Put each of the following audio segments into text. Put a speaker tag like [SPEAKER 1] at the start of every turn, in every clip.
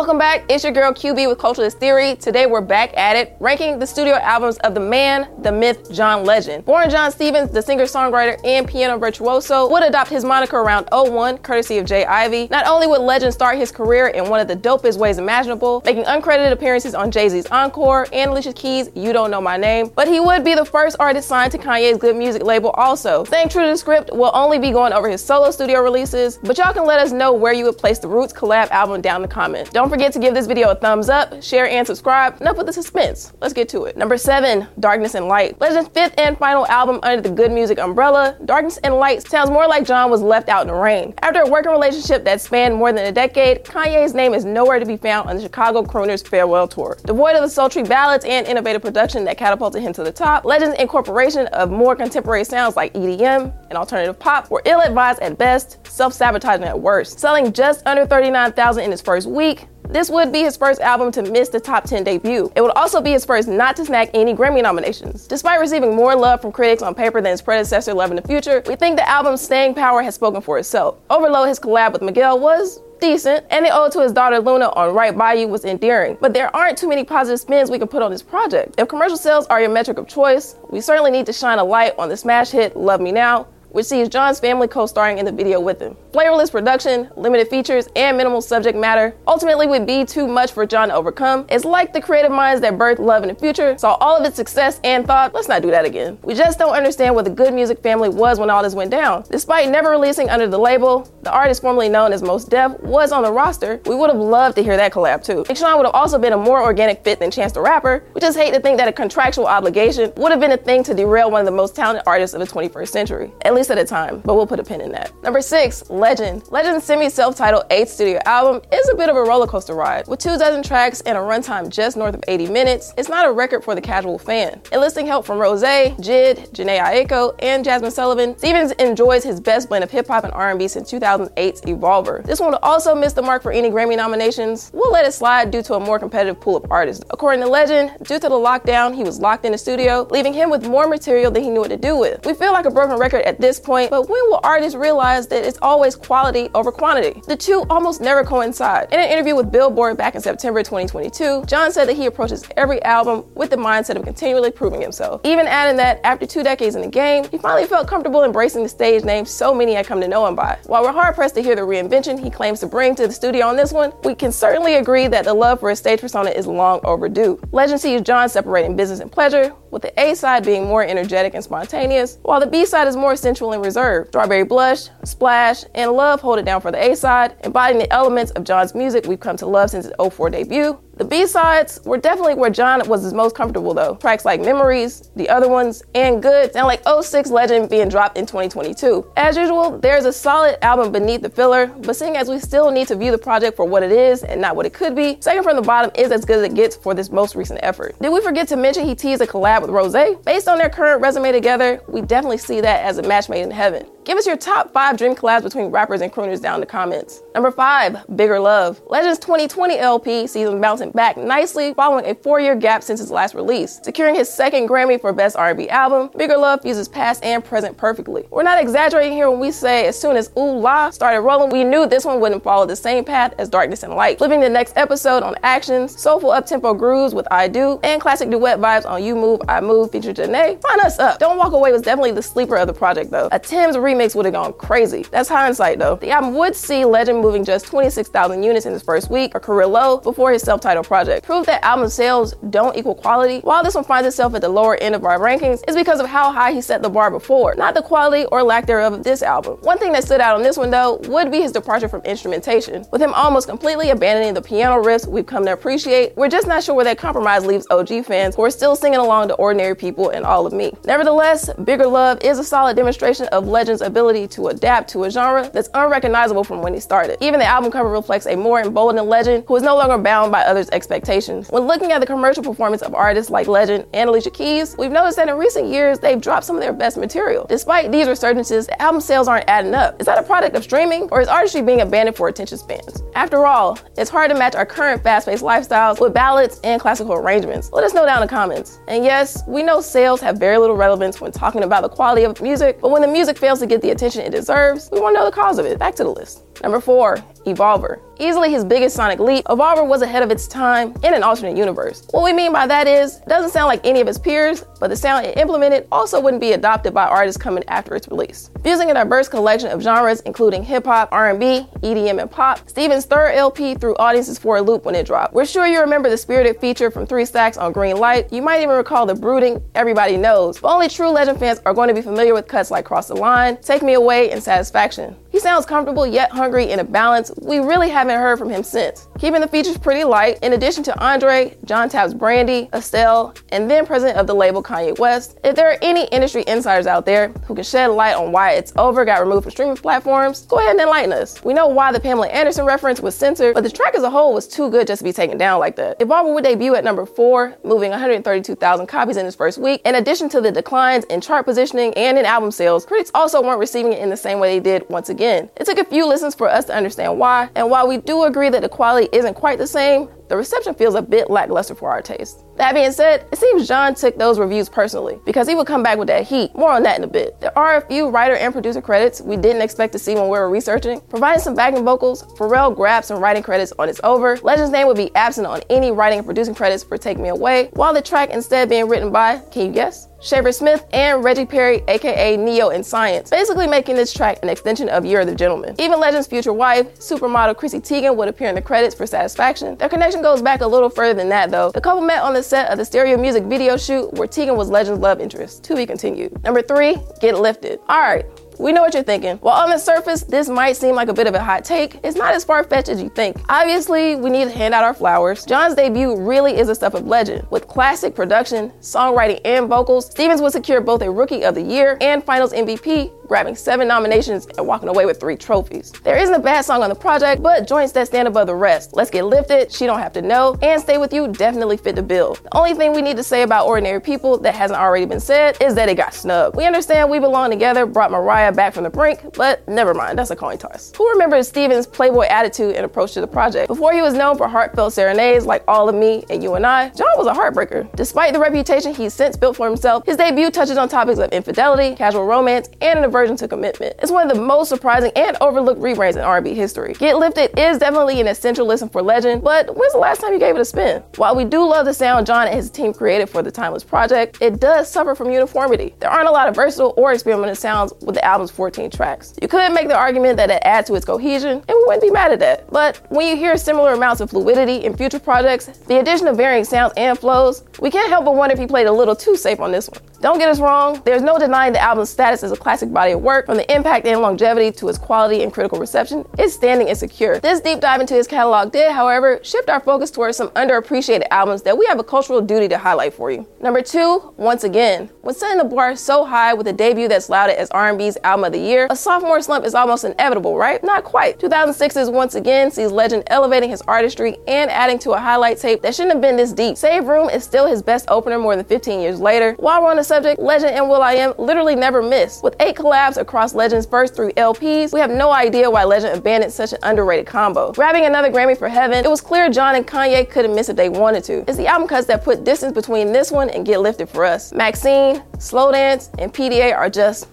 [SPEAKER 1] Welcome back. It's your girl QB with Culturalist Theory. Today we're back at it, ranking the studio albums of the man, the myth, John Legend. Born John Stevens, the singer-songwriter and piano virtuoso, would adopt his moniker around 01, courtesy of J. Ivy. Not only would Legend start his career in one of the dopest ways imaginable, making uncredited appearances on Jay-Z's Encore and Alicia Keys' You Don't Know My Name, but he would be the first artist signed to Kanye's Good Music label also. Staying true to the script, we'll only be going over his solo studio releases, but y'all can let us know where you would place the Roots collab album down in the comments. Don't forget to give this video a thumbs up, share, and subscribe. Enough with the suspense. Let's get to it. Number seven, Darkness and Light. Legend's fifth and final album under the Good Music umbrella, Darkness and Light sounds more like John was left out in the rain. After a working relationship that spanned more than a decade, Kanye's name is nowhere to be found on the Chicago Crooners farewell tour. Devoid of the sultry ballads and innovative production that catapulted him to the top, Legend's incorporation of more contemporary sounds like EDM and alternative pop were ill-advised at best, self-sabotaging at worst. Selling just under 39,000 in his first week, this would be his first album to miss the top 10 debut. It would also be his first not to snag any Grammy nominations. Despite receiving more love from critics on paper than his predecessor, Love in the Future, we think the album's staying power has spoken for itself. Overload, his collab with Miguel, was decent, and the ode to his daughter Luna on Right By You was endearing. But there aren't too many positive spins we can put on this project. If commercial sales are your metric of choice, we certainly need to shine a light on the smash hit Love Me Now, which sees John's family co starring in the video with him. Flavorless production, limited features, and minimal subject matter ultimately would be too much for John to overcome. It's like the creative minds that birthed Love in the Future saw all of its success and thought, let's not do that again. We just don't understand what the good music family was when all this went down. Despite never releasing under the label, the artist formerly known as Mos Def was on the roster. We would have loved to hear that collab too. Big Sean would have also been a more organic fit than Chance the Rapper. We just hate to think that a contractual obligation would have been a thing to derail one of the most talented artists of the 21st century, at least at a time, but we'll put a pin in that. Number six, Legend. Legend's semi self titled eighth studio album is a bit of a roller coaster ride. With two dozen tracks and a runtime just north of 80 minutes, it's not a record for the casual fan. Enlisting help from Rose, JID, Jhené Aiko, and Jazmine Sullivan, Stevens enjoys his best blend of hip hop and R&B since 2008's Evolver. This one also miss the mark for any Grammy nominations. We'll let it slide due to a more competitive pool of artists. According to Legend, due to the lockdown, he was locked in the studio, leaving him with more material than he knew what to do with. We feel like a broken record at this point, but when will artists realize that it's always quality over quantity? The two almost never coincide. In an interview with Billboard back in September 2022, John said that he approaches every album with the mindset of continually proving himself. Even adding that after two decades in the game, he finally felt comfortable embracing the stage name so many had come to know him by. While we're hard pressed to hear the reinvention he claims to bring to the studio on this one, we can certainly agree that the love for his stage persona is long overdue. Legend sees John separating business and pleasure, with the A side being more energetic and spontaneous, while the B side is more sensual and reserved. Strawberry Blush, Splash, and Love hold it down for the A side, embodying the elements of John's music we've come to love since his 04 debut. The B-sides were definitely where John was his most comfortable though. Tracks like Memories, the other ones, and Good sound like 06 Legend being dropped in 2022. As usual, there's a solid album beneath the filler, but seeing as we still need to view the project for what it is and not what it could be, second from the bottom is as good as it gets for this most recent effort. Did we forget to mention he teased a collab with Rose? Based on their current resume together, we definitely see that as a match made in heaven. Give us your top five dream collabs between rappers and crooners down in the comments. Number five, Bigger Love. Legend's 2020 LP sees him bouncing back nicely following a four-year gap since his last release. Securing his second Grammy for Best R&B Album, Bigger Love fuses past and present perfectly. We're not exaggerating here when we say as soon as Ooh La started rolling, we knew this one wouldn't follow the same path as Darkness and Light. Flipping the next episode on Actions, soulful up-tempo grooves with I Do, and classic duet vibes on You Move, I Move feature Jhené. Sign us up. Don't Walk Away was definitely the sleeper of the project though. A Tems remix would have gone crazy. That's hindsight though. The album would see Legend moving just 26,000 units in his first week, a career low, before his self-titled project. Proof that album sales don't equal quality. While this one finds itself at the lower end of our rankings, is because of how high he set the bar before, not the quality or lack thereof of this album. One thing that stood out on this one though would be his departure from instrumentation, with him almost completely abandoning the piano riffs we've come to appreciate. We're just not sure where that compromise leaves OG fans who are still singing along to Ordinary People and All of Me. Nevertheless, Bigger Love is a solid demonstration of Legend's ability to adapt to a genre that's unrecognizable from when he started. Even the album cover reflects a more emboldened Legend who is no longer bound by others' expectations. When looking at the commercial performance of artists like Legend and Alicia Keys, we've noticed that in recent years they've dropped some of their best material. Despite these resurgences, album sales aren't adding up. Is that a product of streaming or is artistry being abandoned for attention spans? After all, it's hard to match our current fast-paced lifestyles with ballads and classical arrangements. Let us know down in the comments. And yes, we know sales have very little relevance when talking about the quality of music, but when the music fails to get the attention it deserves, we want to know the cause of it. Back to the list. Number four, Evolver. Easily his biggest sonic leap, Evolver was ahead of its time in an alternate universe. What we mean by that is, it doesn't sound like any of his peers, but the sound it implemented also wouldn't be adopted by artists coming after its release. Fusing a diverse collection of genres, including hip hop, R&B, EDM, and pop, Stevens' third LP threw audiences for a loop when it dropped. We're sure you remember the spirited feature from Three Stacks on Green Light. You might even recall the brooding Everybody Knows. But only true Legend fans are going to be familiar with cuts like Cross the Line, Take Me Away, and Satisfaction. Sounds comfortable yet hungry in a balance we really haven't heard from him since. Keeping the features pretty light, in addition to Andre, John Tapp's Brandy, Estelle, and then president of the label Kanye West, if there are any industry insiders out there who can shed light on why It's Over got removed from streaming platforms, go ahead and enlighten us. We know why the Pamela Anderson reference was censored, but the track as a whole was too good just to be taken down like that. Evolver would debut at number 4, moving 132,000 copies in its first week. In addition to the declines in chart positioning and in album sales, critics also weren't receiving it in the same way they did once again. It took a few listens for us to understand why, and while we do agree that the quality isn't quite the same, the reception feels a bit lackluster for our taste. That being said, it seems John took those reviews personally because he would come back with that heat. More on that in a bit. There are a few writer and producer credits we didn't expect to see when we were researching. Providing some backing vocals, Pharrell grabbed some writing credits on It's Over. Legend's name would be absent on any writing and producing credits for Take Me Away, while the track instead being written by, can you guess? Shaffer Smith and Reggie Perry, aka Ne-Yo in Syience, basically making this track an extension of of the Gentleman. Even Legend's future wife, supermodel Chrissy Teigen, would appear in the credits for Satisfaction. Their connection goes back a little further than that though. The couple met on the set of the stereo music video shoot where Teigen was Legend's love interest. To be continued. Number three, Get Lifted. Alright, we know what you're thinking. While on the surface, this might seem like a bit of a hot take, it's not as far fetched as you think. Obviously, we need to hand out our flowers. John's debut really is a stuff of legend. With classic production, songwriting, and vocals, Stevens would secure both a Rookie of the Year and Finals MVP grabbing seven nominations and walking away with three trophies. There isn't a bad song on the project, but joints that stand above the rest. Let's Get Lifted, She Don't Have to Know, and Stay With You definitely fit the bill. The only thing we need to say about Ordinary People that hasn't already been said is that it got snubbed. We understand We Belong Together brought Mariah back from the brink, but never mind, that's a coin toss. Who remembers Stevens' playboy attitude and approach to the project? Before he was known for heartfelt serenades like All of Me and You and I, John was a heartbreaker. Despite the reputation he's since built for himself, his debut touches on topics of infidelity, casual romance, and an aversion to commitment. It's one of the most surprising and overlooked rebrands in R&B history. Get Lifted is definitely an essential listen for Legend, but when's the last time you gave it a spin? While we do love the sound John and his team created for the Timeless project, it does suffer from uniformity. There aren't a lot of versatile or experimental sounds with the album's 14 tracks. You could make the argument that it adds to its cohesion, and we wouldn't be mad at that. But when you hear similar amounts of fluidity in future projects, the addition of varying sounds and flows, we can't help but wonder if he played a little too safe on this one. Don't get us wrong, there's no denying the album's status as a classic body of work, from the impact and longevity to its quality and critical reception, it's standing and secure. This deep dive into his catalog did, however, shift our focus towards some underappreciated albums that we have a cultural duty to highlight for you. Number two, once again, when setting the bar so high with a debut that's lauded as R&B's album of the year, a sophomore slump is almost inevitable, right? Not quite. 2006's once again sees Legend elevating his artistry and adding to a highlight tape that shouldn't have been this deep. Save Room is still his best opener more than 15 years later. While we're on the subject, Legend and will.i.am literally never miss. With eight collabs across Legend's first three LPs, we have no idea why Legend abandoned such an underrated combo. Grabbing another Grammy for Heaven, it was clear John and Kanye couldn't miss if they wanted to. It's the album cuts that put distance between this one and Get Lifted for us. Maxine, Slow Dance, and PDA are just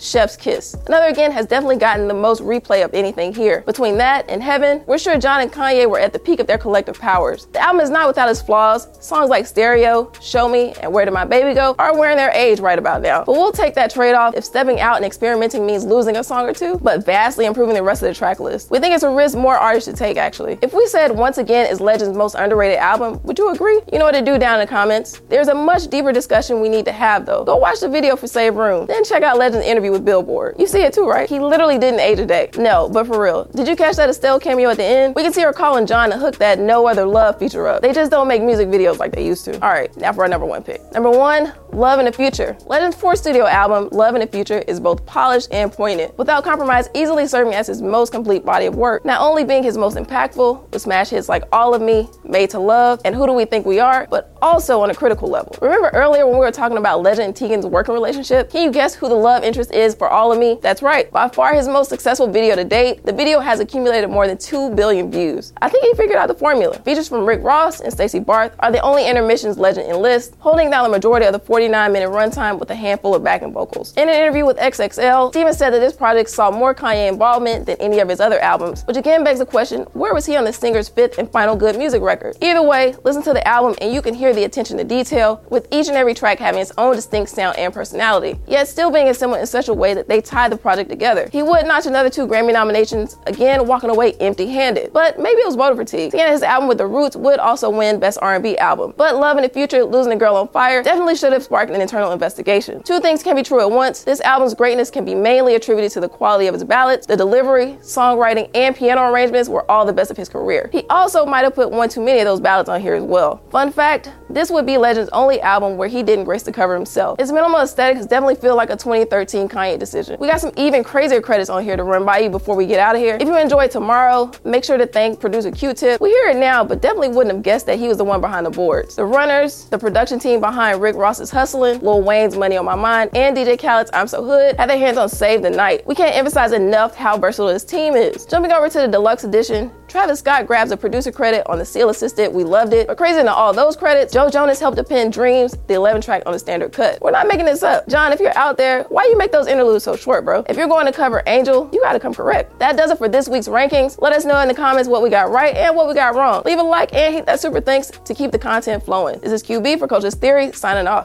[SPEAKER 1] Chef's Kiss. Another again has definitely gotten the most replay of anything here. Between that and Heaven, we're sure John and Kanye were at the peak of their collective powers. The album is not without its flaws. Songs like Stereo, Show Me, and Where Did My Baby Go are wearing their age right about now. But we'll take that trade off if stepping out and experimenting means losing a song or two, but vastly improving the rest of the track list. We think it's a risk more artists should take actually. If we said Once Again is Legend's most underrated album, would you agree? You know what to do down in the comments. There's a much deeper discussion we need to have though. Go watch the video for Save Room, then check out Legend's interview with Billboard. You see it too, right? He literally didn't age a day. No, but for real. Did you catch that Estelle cameo at the end? We can see her calling John to hook that No Other Love feature up. They just don't make music videos like they used to. All right, now for our number one pick. Number one, Love in the Future. Legend's fourth studio album, Love in the Future, is both polished and poignant, without compromise, easily serving as his most complete body of work. Not only being his most impactful, with smash hits like All of Me, Made to Love, and Who Do We Think We Are, but also on a critical level. Remember earlier when we were talking about Legend and Teigen's working relationship? Can you guess who the love interest is for All of Me? That's right. By far his most successful video to date, the video has accumulated more than 2 billion views. I think he figured out the formula. Features from Rick Ross and Stacy Barthe are the only intermissions Legend enlists, holding down the majority of the 40 49 minute runtime with a handful of backing vocals. In an interview with XXL, Stevens said that this project saw more Kanye involvement than any of his other albums, which again begs the question where was he on the singer's fifth and final good music record? Either way, listen to the album and you can hear the attention to detail, with each and every track having its own distinct sound and personality, yet still being assembled in such a way that they tie the project together. He would notch another two Grammy nominations, again walking away empty-handed. But maybe it was voter fatigue. Seeing his album with The Roots would also win Best R&B Album. But Love in the Future, Losing a Girl on Fire definitely should have sparked an internal investigation. Two things can be true at once. This album's greatness can be mainly attributed to the quality of his ballads, the delivery, songwriting, and piano arrangements were all the best of his career. He also might have put one too many of those ballads on here as well. Fun fact, this would be Legend's only album where he didn't grace the cover himself. His minimal aesthetics definitely feel like a 2013 Kanye decision. We got some even crazier credits on here to run by you before we get out of here. If you enjoyed tomorrow, make sure to thank producer Q-Tip. We hear it now, but definitely wouldn't have guessed that he was the one behind the boards. The runners, the production team behind Rick Ross's Hustlin', Lil Wayne's Money on My Mind, and DJ Khaled's I'm So Hood had their hands on Save the Night. We can't emphasize enough how versatile this team is. Jumping over to the deluxe edition, Travis Scott grabs a producer credit on the Seal Assisted, We Loved It. But crazy than all those credits, Joe Jonas helped to pen Dreams, the 11 track on the standard cut. We're not making this up. John, if you're out there, why you make those interludes so short, bro? If you're going to cover Angel, you gotta come correct. That does it for this week's rankings. Let us know in the comments what we got right and what we got wrong. Leave a like and hit that super thanks to keep the content flowing. This is QB for Coach's Theory, signing off.